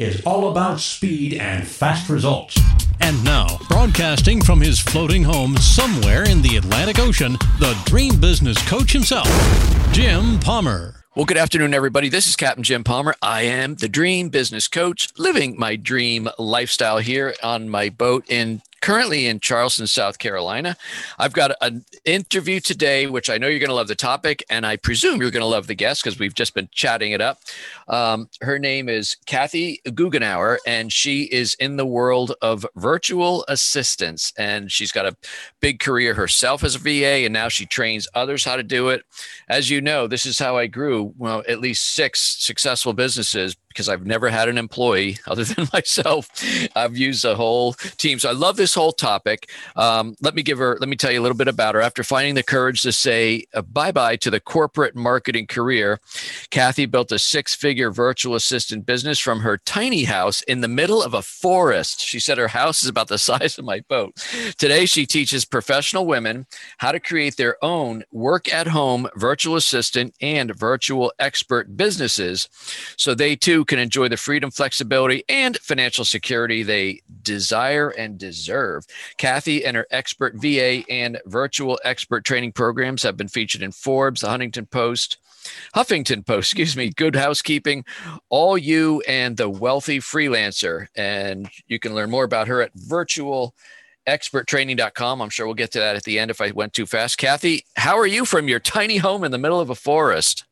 is all about speed and fast results. And now, broadcasting from his floating home somewhere in the Atlantic Ocean, the dream business coach himself, Jim Palmer. Well, good afternoon, everybody. This is Captain Jim Palmer. I am the dream business coach, living my dream lifestyle here on my boat in currently in Charleston, South Carolina. I've got an interview today, which I know you're going to love the topic, and I presume you're going to love the guest because we've just been chatting it up. Um, her name is Kathy Goughenour, and she is in the world of virtual assistants. And she's got a big career herself as a VA, and now she trains others how to do it. As you know, this is how I grew, well, at least six successful businesses because I've never had an employee other than myself. I've used a whole team. So I love this whole topic. Um, let me give her, let me tell you a little bit about her. After finding the courage to say uh, bye bye to the corporate marketing career, Kathy built a six figure virtual assistant business from her tiny house in the middle of a forest. She said her house is about the size of my boat. Today, she teaches professional women how to create their own work at home virtual assistant and virtual expert businesses so they too can enjoy the freedom, flexibility, and financial security they desire and deserve. Kathy and her expert VA and virtual expert training programs have been featured in Forbes, the Huntington Post, Huffington Post, excuse me, Good Housekeeping, All You, and The Wealthy Freelancer. And you can learn more about her at virtual experttraining.com. I'm sure we'll get to that at the end if I went too fast. Kathy, how are you from your tiny home in the middle of a forest?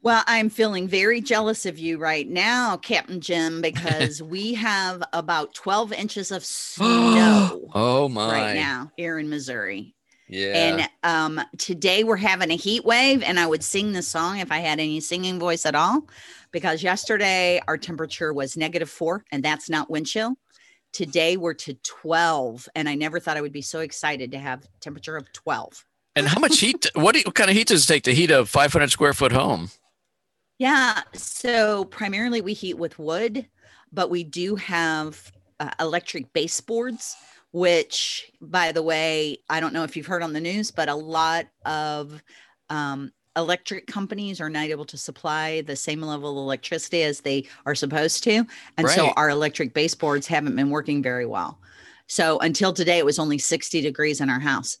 Well, I'm feeling very jealous of you right now, Captain Jim, because we have about 12 inches of snow. oh my! Right now here in Missouri. Yeah. And um, today we're having a heat wave, and I would sing this song if I had any singing voice at all, because yesterday our temperature was negative four, and that's not wind chill. Today we're to 12, and I never thought I would be so excited to have temperature of 12. And how much heat? What, do you, what kind of heat does it take to heat a 500 square foot home? Yeah. So primarily we heat with wood, but we do have uh, electric baseboards, which, by the way, I don't know if you've heard on the news, but a lot of um, electric companies are not able to supply the same level of electricity as they are supposed to. And right. so our electric baseboards haven't been working very well. So until today, it was only 60 degrees in our house.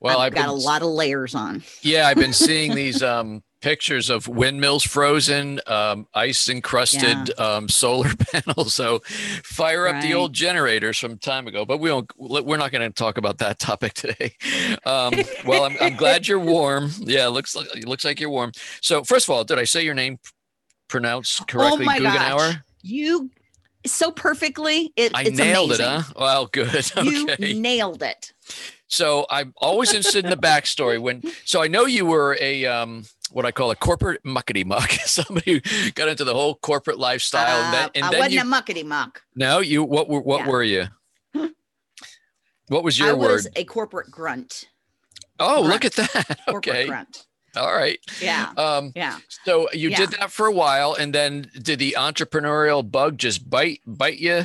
Well, I've, I've got been, a lot of layers on. Yeah, I've been seeing these um, pictures of windmills frozen, um, ice encrusted yeah. um, solar panels. So fire right. up the old generators from time ago. But we don't. We're not going to talk about that topic today. Um, well, I'm, I'm, glad you're warm. Yeah, looks like it looks like you're warm. So first of all, did I say your name pronounced oh correctly? Oh my Goughenour? gosh, you so perfectly. It, I nailed amazing. it, huh? Well, good. Okay. You nailed it. So I'm always interested in the backstory. When so I know you were a um, what I call a corporate muckety muck, somebody who got into the whole corporate lifestyle. Uh, and then, and I then wasn't you, a muckety muck. No, you what were what yeah. were you? What was your I word? was a corporate grunt. Oh, grunt. look at that. Corporate okay. grunt. All right. Yeah. Um, yeah. So you yeah. did that for a while, and then did the entrepreneurial bug just bite bite you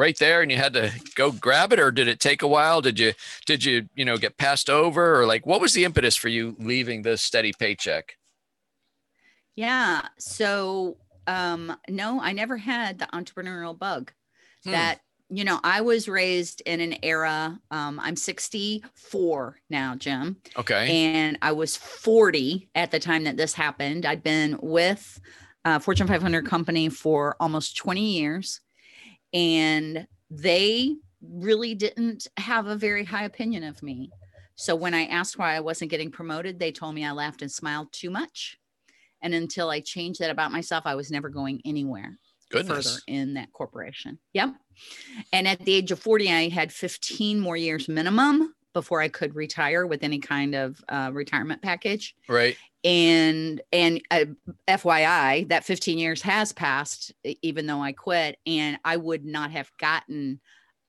right there and you had to go grab it or did it take a while? Did you did you you know get passed over or like what was the impetus for you leaving the steady paycheck? Yeah so um no i never had the entrepreneurial bug hmm. that you know i was raised in an era um i'm 64 now jim okay. and i was 40 at the time that this happened. I'd been with a fortune 500 company for almost 20 years and they really didn't have a very high opinion of me. So when I asked why I wasn't getting promoted, they told me I laughed and smiled too much. And until I changed that about myself, I was never going anywhere Goodness. further in that corporation. Yep. And at the age of 40, I had 15 more years minimum before I could retire with any kind of uh, retirement package. Right and and uh, fyi that 15 years has passed even though i quit and i would not have gotten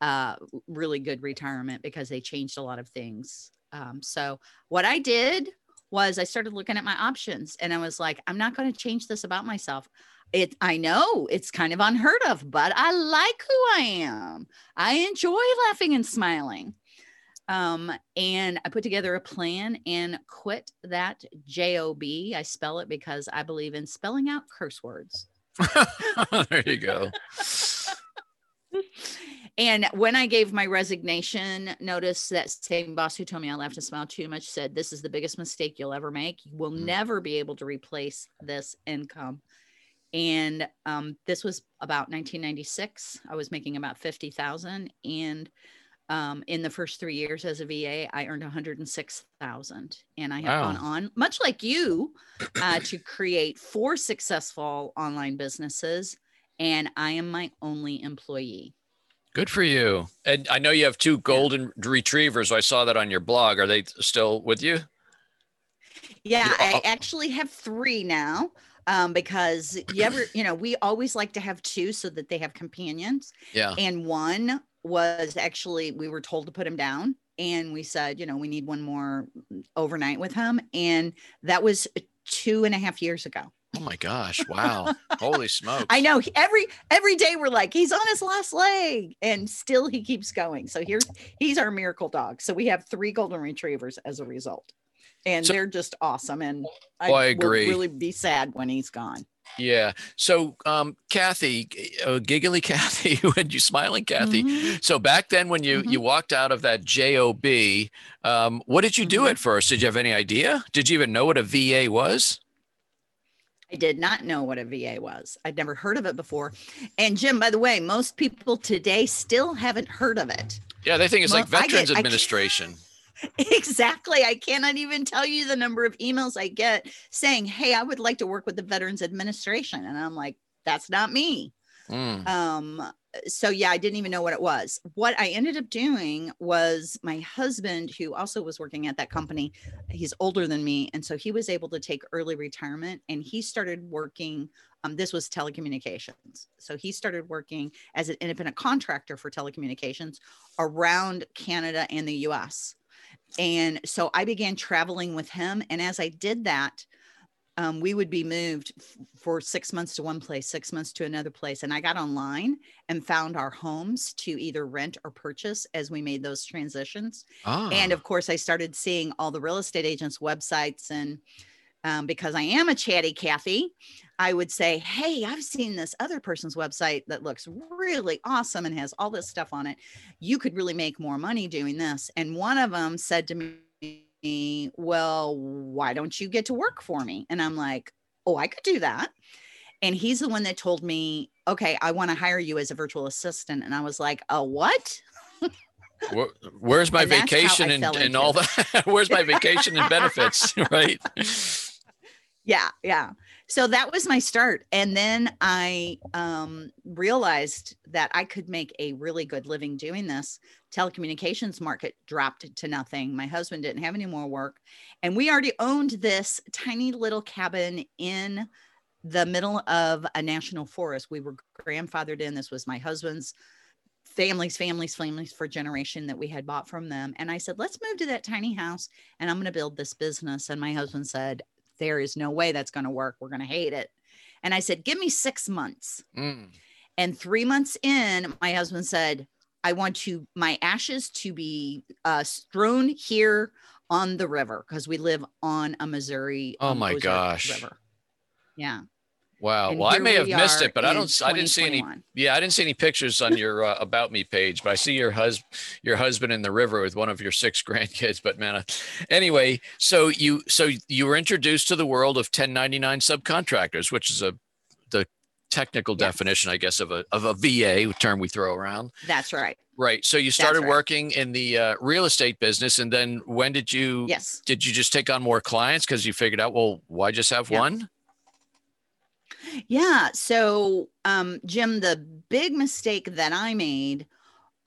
uh, really good retirement because they changed a lot of things. Um, so what I did was I started looking at my options and I was like, I'm not going to change this about myself. It I know it's kind of unheard of, but I like who I am. I enjoy laughing and smiling. Um, and I put together a plan and quit that job. I spell it because I believe in spelling out curse words. there you go. And when I gave my resignation notice, that same boss who told me I laughed and smiled too much said, This is the biggest mistake you'll ever make. You will mm. never be able to replace this income. And um, this was about 1996. I was making about 50,000. And um, in the first three years as a VA, I earned 106,000. And I have wow. gone on, much like you, uh, to create four successful online businesses. And I am my only employee. Good for you. And I know you have two golden yeah. retrievers. I saw that on your blog. Are they still with you? Yeah, I actually have three now um, because you ever, you know, we always like to have two so that they have companions. Yeah. And one was actually, we were told to put him down. And we said, you know, we need one more mm, overnight with him. And that was uh, two and a half years ago. Oh my gosh! Wow! Holy smokes! I know every every day we're like he's on his last leg, and still he keeps going. So here's he's our miracle dog. So we have three golden retrievers as a result, and so, they're just awesome. And I, I agree. really be sad when he's gone. Yeah. So, um, Kathy, uh, giggly Kathy, when you smiling Kathy. Mm-hmm. So back then, when you mm-hmm. you walked out of that job, um, what did you do mm-hmm. at first? Did you have any idea? Did you even know what a VA was? I did not know what a VA was. I'd never heard of it before. And Jim, by the way, most people today still haven't heard of it. Yeah, they think it's like Veterans get, Administration. exactly. I cannot even tell you the number of emails I get saying, Hey, I would like to work with the Veterans Administration. And I'm like, that's not me. Mm. Um, so yeah, I didn't even know what it was. What I ended up doing was my husband, who also was working at that company, he's older than me, and so he was able to take early retirement, and he started working. Um, this was telecommunications, so he started working as an independent contractor for telecommunications around Canada and the U.S. And so I began traveling with him, and as I did that, um, we would be moved f- for six months to one place, six months to another place. And I got online and found our homes to either rent or purchase as we made those transitions. Ah. And of course, I started seeing all the real estate agents' websites. And um, because I am a chatty Kathy, I would say, Hey, I've seen this other person's website that looks really awesome and has all this stuff on it. You could really make more money doing this. And one of them said to me, Well, why don't you get to work for me? And I'm like, Oh, I could do that. And he's the one that told me, Okay, I want to hire you as a virtual assistant. And I was like, A what? Where's my vacation and, and all that? where's my vacation and benefits? right. Yeah. Yeah. So that was my start and then i um, realized that i could make a really good living doing this. Telecommunications market dropped to nothing. My husband didn't have any more work and we already owned this tiny little cabin in the middle of a national forest. We were grandfathered in. This was my husband's families families families for generation that we had bought from them and i said let's move to that tiny house and i'm going to build this business. And my husband said there is no way that's going to work. We're going to hate it. And I said, Give me six months. Mm. And three months in, my husband said, I want to my ashes to be uh, strewn here on the river because we live on a Missouri. Oh my gosh. River. Yeah. Wow. And well, I may have missed it, but I don't. I didn't see any. Yeah, I didn't see any pictures on your uh, about me page, but I see your husband, your husband in the river with one of your six grandkids. But man, uh, anyway, so you so you were introduced to the world of 1099 subcontractors, which is a the technical yes. definition, I guess, of a of a VA term we throw around. That's right. Right. So you started right. working in the uh, real estate business, and then when did you? Yes. Did you just take on more clients because you figured out, well, why just have one? Yeah. So, um, Jim, the big mistake that I made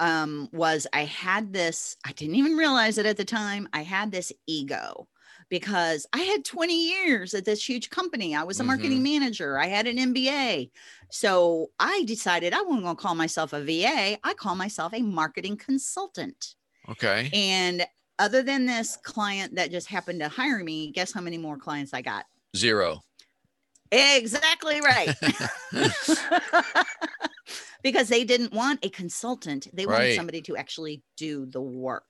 um, was I had this, I didn't even realize it at the time. I had this ego because I had 20 years at this huge company. I was a marketing manager. I had an MBA. So I decided I wasn't going to call myself a VA. I call myself a marketing consultant. Okay. And other than this client that just happened to hire me, guess how many more clients I got? Zero. Exactly right. because they didn't want a consultant, they wanted Right. somebody to actually do the work.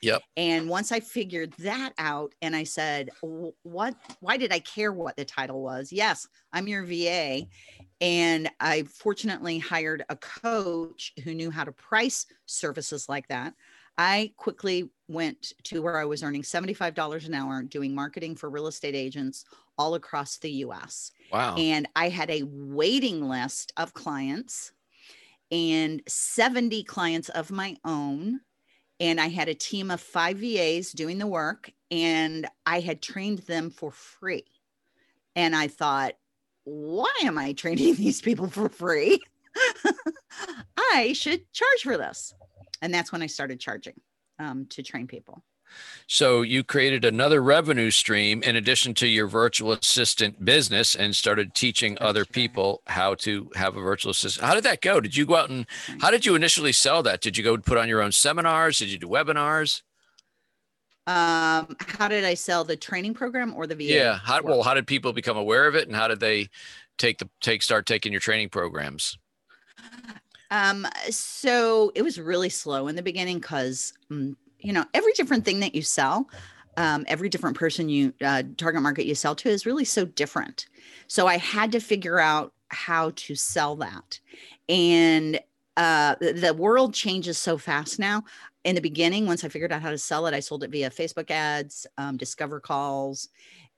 Yep. And once I figured that out and I said, what, why did I care what the title was? Yes, I'm your VA. And I fortunately hired a coach who knew how to price services like that. I quickly went to where I was earning $75 an hour doing marketing for real estate agents all across the US. Wow. And I had a waiting list of clients and 70 clients of my own. And I had a team of five VAs doing the work, and I had trained them for free. And I thought, why am I training these people for free? I should charge for this. And that's when I started charging um, to train people. So you created another revenue stream in addition to your virtual assistant business and started teaching That's other right. people how to have a virtual assistant. How did that go? Did you go out and how did you initially sell that? Did you go put on your own seminars? Did you do webinars? Um, how did I sell the training program or the VA? Yeah. How, well, how did people become aware of it and how did they take the take start taking your training programs? Um, so it was really slow in the beginning because, you know, every different thing that you sell, um, every different person you uh, target market you sell to is really so different. So I had to figure out how to sell that. And uh, the, world changes so fast now. In the beginning, once I figured out how to sell it, I sold it via Facebook ads, um, Discover calls,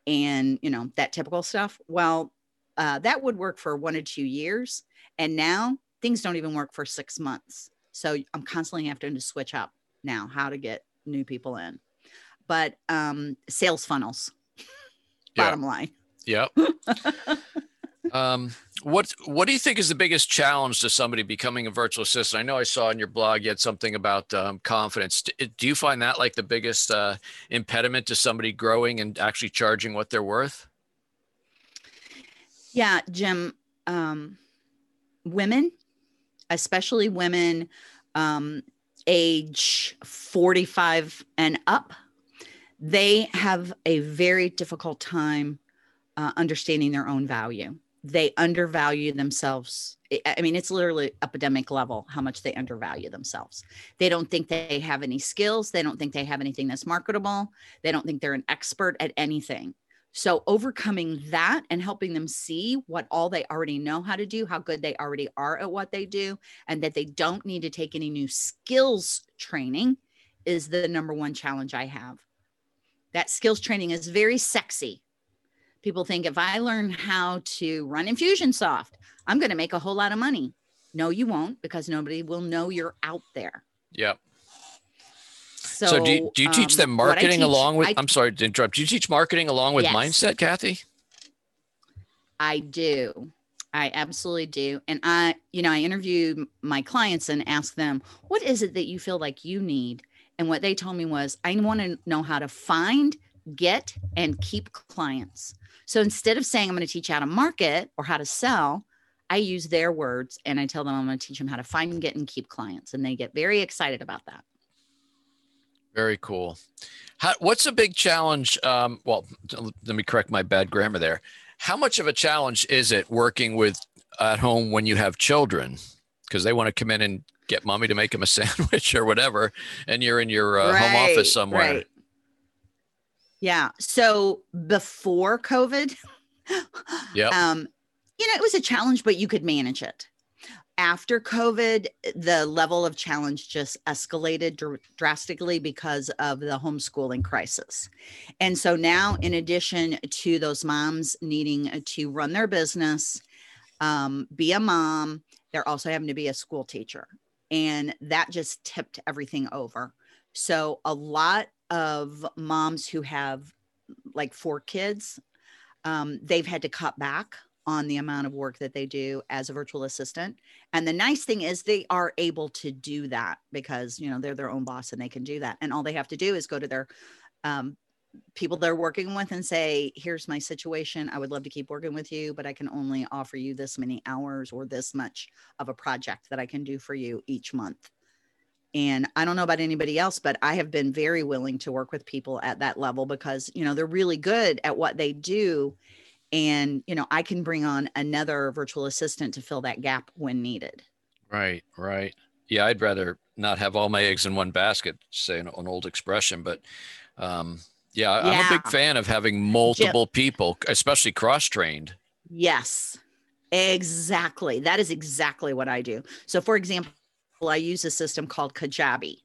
and you know that typical stuff. Well, uh, that would work for one or two years, and now things don't even work for six months. So I'm constantly having to switch up now how to get new people in. But um, sales funnels, Yeah. bottom line. Yep. um, what what do you think is the biggest challenge to somebody becoming a virtual assistant? I know I saw in your blog you had something about um, confidence. Do you find that like the biggest uh, impediment to somebody growing and actually charging what they're worth? Yeah, Jim. Um, women, especially women um, age 45 and up, they have a very difficult time uh, understanding their own value. They undervalue themselves. I- mean, it's literally epidemic level how much they undervalue themselves. They don't think they have any skills. They don't think they have anything that's marketable. They don't think they're an expert at anything. So, overcoming that and helping them see what all they already know how to do, how good they already are at what they do, and that they don't need to take any new skills training is the number one challenge I have. That skills training is very sexy. People think if I learn how to run Infusionsoft, I'm going to make a whole lot of money. No, you won't because nobody will know you're out there. Yep. So, So, do you, do you teach um, them marketing teach- along with? I- I'm sorry to interrupt. Do you teach marketing along with Yes. mindset, Kathy? I do. I absolutely do. And I, you know, I interview my clients and ask them, what is it that you feel like you need? And what they told me was, I want to know how to find, get, and keep clients. So instead of saying I'm going to teach how to market or how to sell, I use their words and I tell them I'm going to teach them how to find, get, and keep clients. And they get very excited about that. Very cool. How, what's a big challenge? Um, well, let me correct my bad grammar there. How much of a challenge is it working with at home when you have children? Because they want to come in and get mommy to make them a sandwich or whatever, and you're in your uh, home office somewhere. right. Yeah. So before COVID, Yep. um, you know, it was a challenge, but you could manage it. After COVID, the level of challenge just escalated dr- drastically because of the homeschooling crisis. And so now, in addition to those moms needing to run their business, um, be a mom, they're also having to be a school teacher. And that just tipped everything over. So, a lot of moms who have like four kids, um, they've had to cut back on the amount of work that they do as a virtual assistant. And the nice thing is they are able to do that because, you know, they're their own boss and they can do that. And all they have to do is go to their um, people they're working with and say, here's my situation. I would love to keep working with you, but I can only offer you this many hours or this much of a project that I can do for you each month. And I don't know about anybody else, but I have been very willing to work with people at that level because, you know, they're really good at what they do. And, you know, I can bring on another virtual assistant to fill that gap when needed. Right, right. Yeah, I'd rather not have all my eggs in one basket, say an, an old expression, but um, yeah, I'm a big fan of having multiple people, especially cross trained. Yes, exactly. That is exactly what I do. So, for example, I use a system called Kajabi.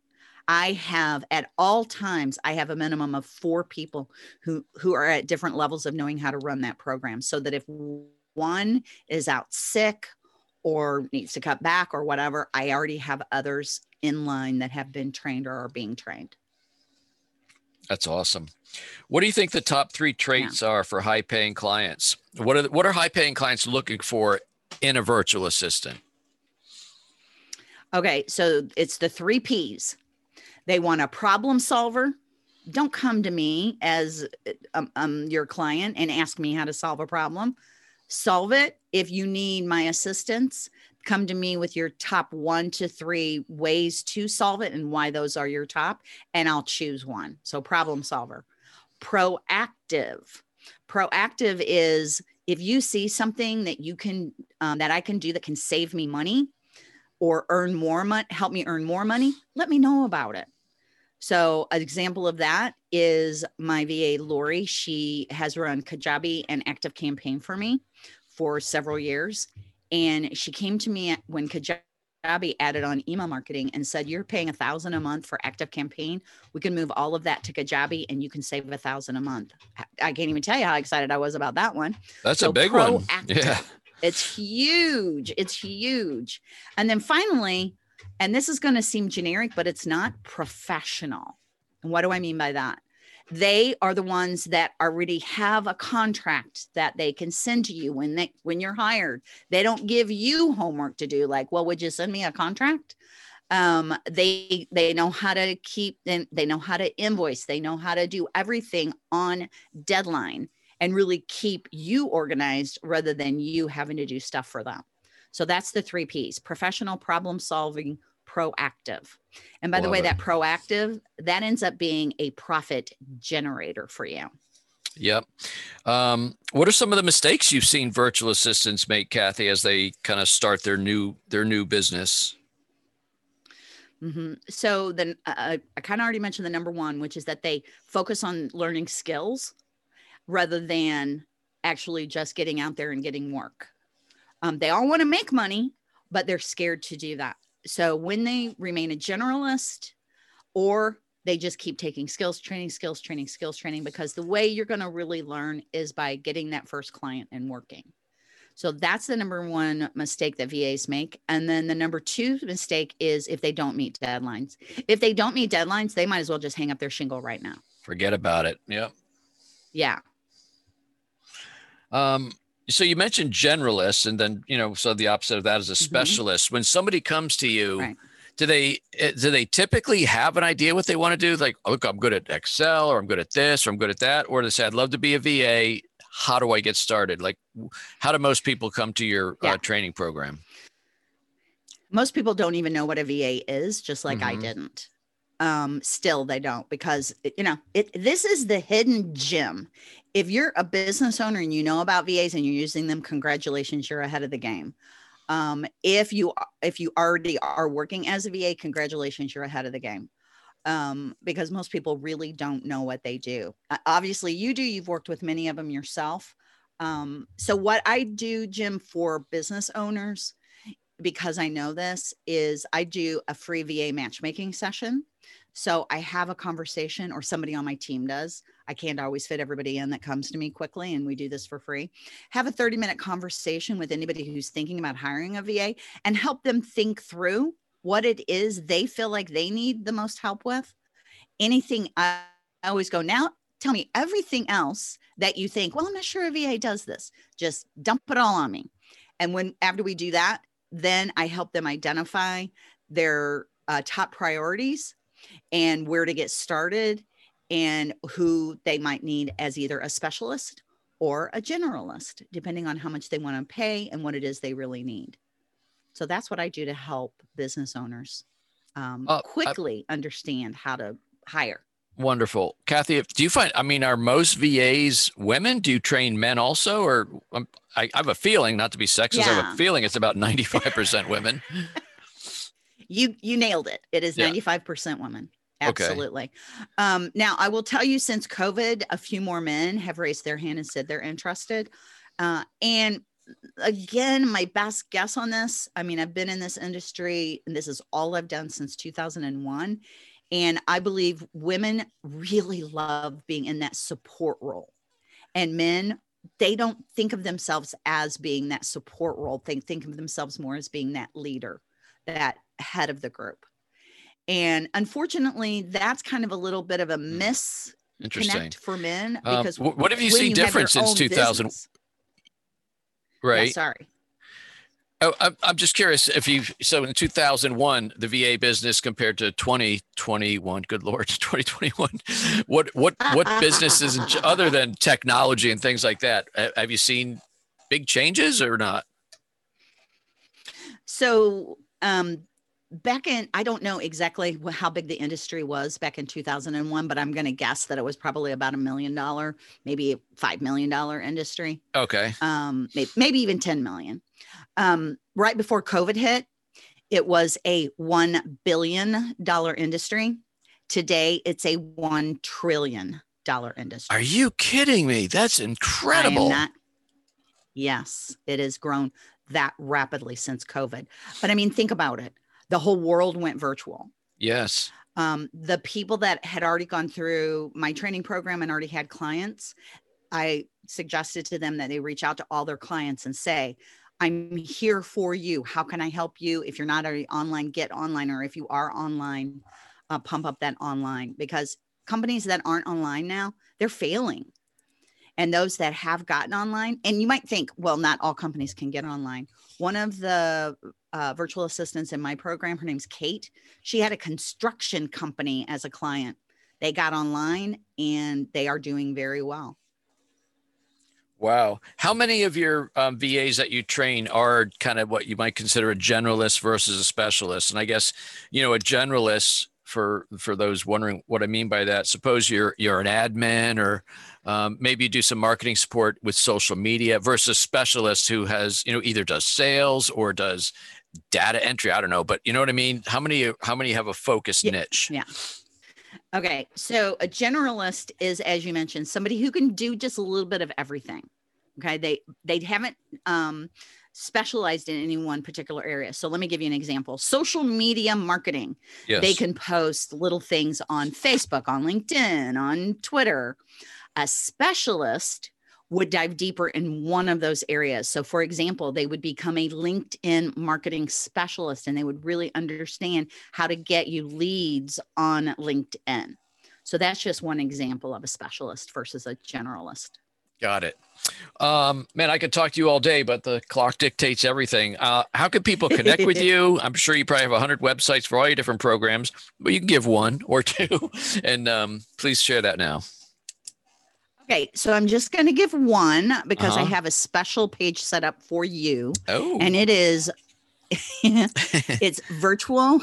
I have at all times I have a minimum of four people who who are at different levels of knowing how to run that program so that if one is out sick or needs to cut back or whatever, I already have others in line that have been trained or are being trained. That's awesome. What do you think the top three traits yeah. are for high paying clients? What are what are high paying clients looking for in a virtual assistant? Okay, so it's the three P's. They want a problem solver. Don't come to me as um, um, your client and ask me how to solve a problem. Solve it. If you need my assistance, come to me with your top one to three ways to solve it and why those are your top, and I'll choose one. So, problem solver. Proactive. Proactive is if you see something that you can, um, that I can do that can save me money, or earn more money, help me earn more money, let me know about it. So, an example of that is my VA, Lori. She has run Kajabi and Active Campaign for me for several years. And she came to me when Kajabi added on email marketing and said, You're paying a thousand a month for Active Campaign. We can move all of that to Kajabi and you can save a thousand a month. I can't even tell you how excited I was about that one. That's so a big one. Yeah. It's huge. It's huge. And then finally, and this is going to seem generic, but it's not professional. And what do I mean by that? They are the ones that already have a contract that they can send to you when they when you're hired. They don't give you homework to do like, well, would you send me a contract? um they they know how to keep and they know how to invoice they know how to do everything on deadline and really keep you organized rather than you having to do stuff for them. So that's the three P's professional problem solving, proactive. And by Love the way, it. that proactive, that ends up being a profit generator for you. Yep. Um, what are some of the mistakes you've seen virtual assistants make, Kathy, as they kind of start their new their new business? Mm-hmm. So then uh, I kind of already mentioned the number one, which is that they focus on learning skills rather than actually just getting out there and getting work. Um, they all want to make money, but they're scared to do that. So when they remain a generalist or they just keep taking skills training, skills training, skills training, because the way you're going to really learn is by getting that first client and working. So that's the number one mistake that VAs make. And then the number two mistake is if they don't meet deadlines. If they don't meet deadlines, they might as well just hang up their shingle right now. Forget about it. Yep. Yeah. Um, so you mentioned generalists, and then you know, so the opposite of that is a mm-hmm. specialist. Mm-hmm. When somebody comes to you, right. do they eh, do they typically have an idea what they want to do? Like, look, I'm good at Excel, or I'm good at this, or I'm good at that, or they say, I'd love to be a VA. How do I get started? Like, how do most people come to your uh, yeah. uh, training program? Most people don't even know what a VA is, just like mm-hmm. I didn't um still they don't because you know it this is the hidden gem. If you're a business owner and you know about vas and you're using them congratulations you're ahead of the game. Um if you if you already are working as a va congratulations you're ahead of the game. Um because most people really don't know what they do. Uh, obviously you do you've worked with many of them yourself. Um so what i do jim for business owners because I know this is I do a free VA matchmaking session so I have a conversation, or somebody on my team does. I can't always fit everybody in that comes to me quickly, and we do this for free. Have a 30 minute conversation with anybody who's thinking about hiring a VA and help them think through what it is they feel like they need the most help with. Anything I always go, now tell me everything else that you think, well, I'm not sure a VA does this. Just dump it all on me. And when after we do that, then I help them identify their uh, top priorities and where to get started and who they might need as either a specialist or a generalist, depending on how much they want to pay and what it is they really need. So that's what I do to help business owners um, Uh, I- quickly understand how to hire. Wonderful. Kathy, if- do you find, I mean, are most VAs women? Do you train men also? Or um, I, I have a feeling, not to be sexist, I have a feeling it's about 95% women. You you nailed it. It is Yeah. 95% women. Okay. Absolutely. Um, now I will tell you since COVID, a few more men have raised their hand and said they're interested. Uh, and again, my best guess on this, I mean, I've been in this industry and this is all I've done since 2001. And I believe women really love being in that support role. And men, they don't think of themselves as being that support role. They think of themselves more as being that leader, that head of the group. And unfortunately, that's kind of a little bit of a miss Interesting. for men Um, because wh- what have you seen your different since 2000? business- Yeah, Right. sorry. Oh, I'm, I'm just curious if you, so in 2001, the VA business compared to 2021, good Lord, 2021, what, what, what businesses other than technology and things like that, have you seen big changes or not? So, um, back in, I don't know exactly how big the industry was back in 2001, but I'm going to guess that it was probably about a million dollar, maybe $5 million industry, Okay. um, maybe, maybe even 10 million. Um, right before COVID hit, it was a $1 billion industry. Today, it's a $1 trillion industry. Are you kidding me? That's incredible. not- yes, it has grown that rapidly since COVID. But I mean, think about it. The whole world went virtual. yes. Um, the people that had already gone through my training program and already had clients, I suggested to them that they reach out to all their clients and say, I'm here for you. How can I help you? If you're not already online, get online, or if you are online, uh, pump up that online because companies that aren't online now, they're failing. And those that have gotten online, and you might think, well, not all companies can get online. One of the uh, virtual assistants in my program, her name's Kate. She had a construction company as a client. They got online and they are doing very well. Wow. How many of your um, VAs that you train are kind of what you might consider a generalist versus a specialist? And I guess, you know, a generalist for for those wondering what I mean by that, suppose you're you're an admin or um, maybe you do some marketing support with social media versus specialist who has, you know, either does sales or does data entry. I don't know, but you know what I mean? How many how many have a focused Yeah. niche? Yeah. Okay. So a generalist is, as you mentioned, somebody who can do just a little bit of everything. Okay. They they haven't um, specialized in any one particular area. So let me give you an example. Social media marketing. Yes. They can post little things on Facebook, on LinkedIn, on Twitter. A specialist would dive deeper in one of those areas. So, for example, they would become a LinkedIn marketing specialist and they would really understand how to get you leads on LinkedIn. So, that's just one example of a specialist versus a generalist. Got it. Um, man, I could talk to you all day, but the clock dictates everything. Uh, how can people connect with you? I'm sure you probably have 100 websites for all your different programs, but you can give one or two. And um, please share that now. Okay, so I'm just going to give one because I Uh-huh. have a special page set up for you. Oh, and it is it's virtual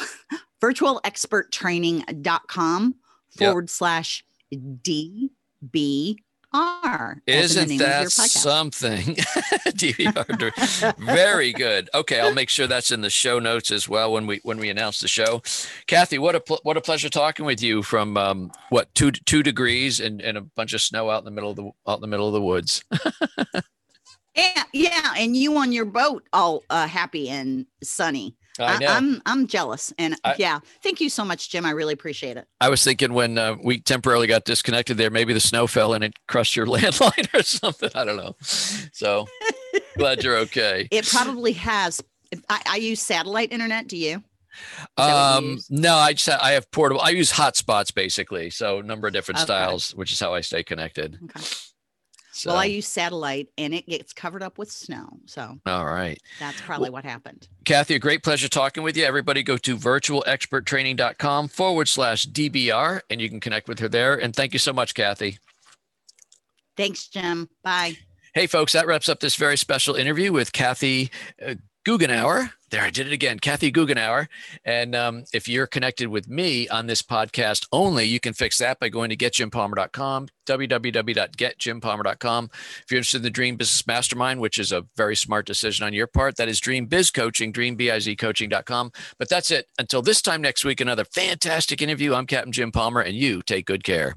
virtualexperttraining.com Yep. forward slash dbr in isn't name of your that something? DVR. Very good. Okay, I'll make sure that's in the show notes as well when we when we announce the show. Kathy, what a pl- what a pleasure talking with you from um, what two two degrees and, and a bunch of snow out in the middle of the out in the middle of the woods. yeah yeah and you on your boat all uh, happy and sunny I know. am I'm jealous and I- yeah thank you so much jim i really appreciate it I was thinking when uh, we temporarily got disconnected there, maybe the snow fell and it crushed your landline or something. I don't know. So glad you're okay. it probably has I, I use satellite internet do you that what you Um, no, I just I have portable. I use hotspots basically, so a number of different Okay. styles, which is how I stay connected. okay So, Well, I use satellite and it gets covered up with snow. So all right. that's probably what happened. Kathy, a great pleasure talking with you. Everybody go to virtualexperttraining.com forward slash DBR and you can connect with her there. And thank you so much, Kathy. Thanks, Jim. Bye. Hey, folks, that wraps up this very special interview with Kathy uh, Goughenour. There, I did it again, Kathy Goughenour. And um, if you're connected with me on this podcast only, you can fix that by going to getjimpalmer.com, www.getjimpalmer.com. If you're interested in the Dream Business Mastermind, which is a very smart decision on your part, that is Dream Biz Coaching, dreambizcoaching.com. But that's it. Until this time next week, another fantastic interview. I'm Captain Jim Palmer, and you take good care.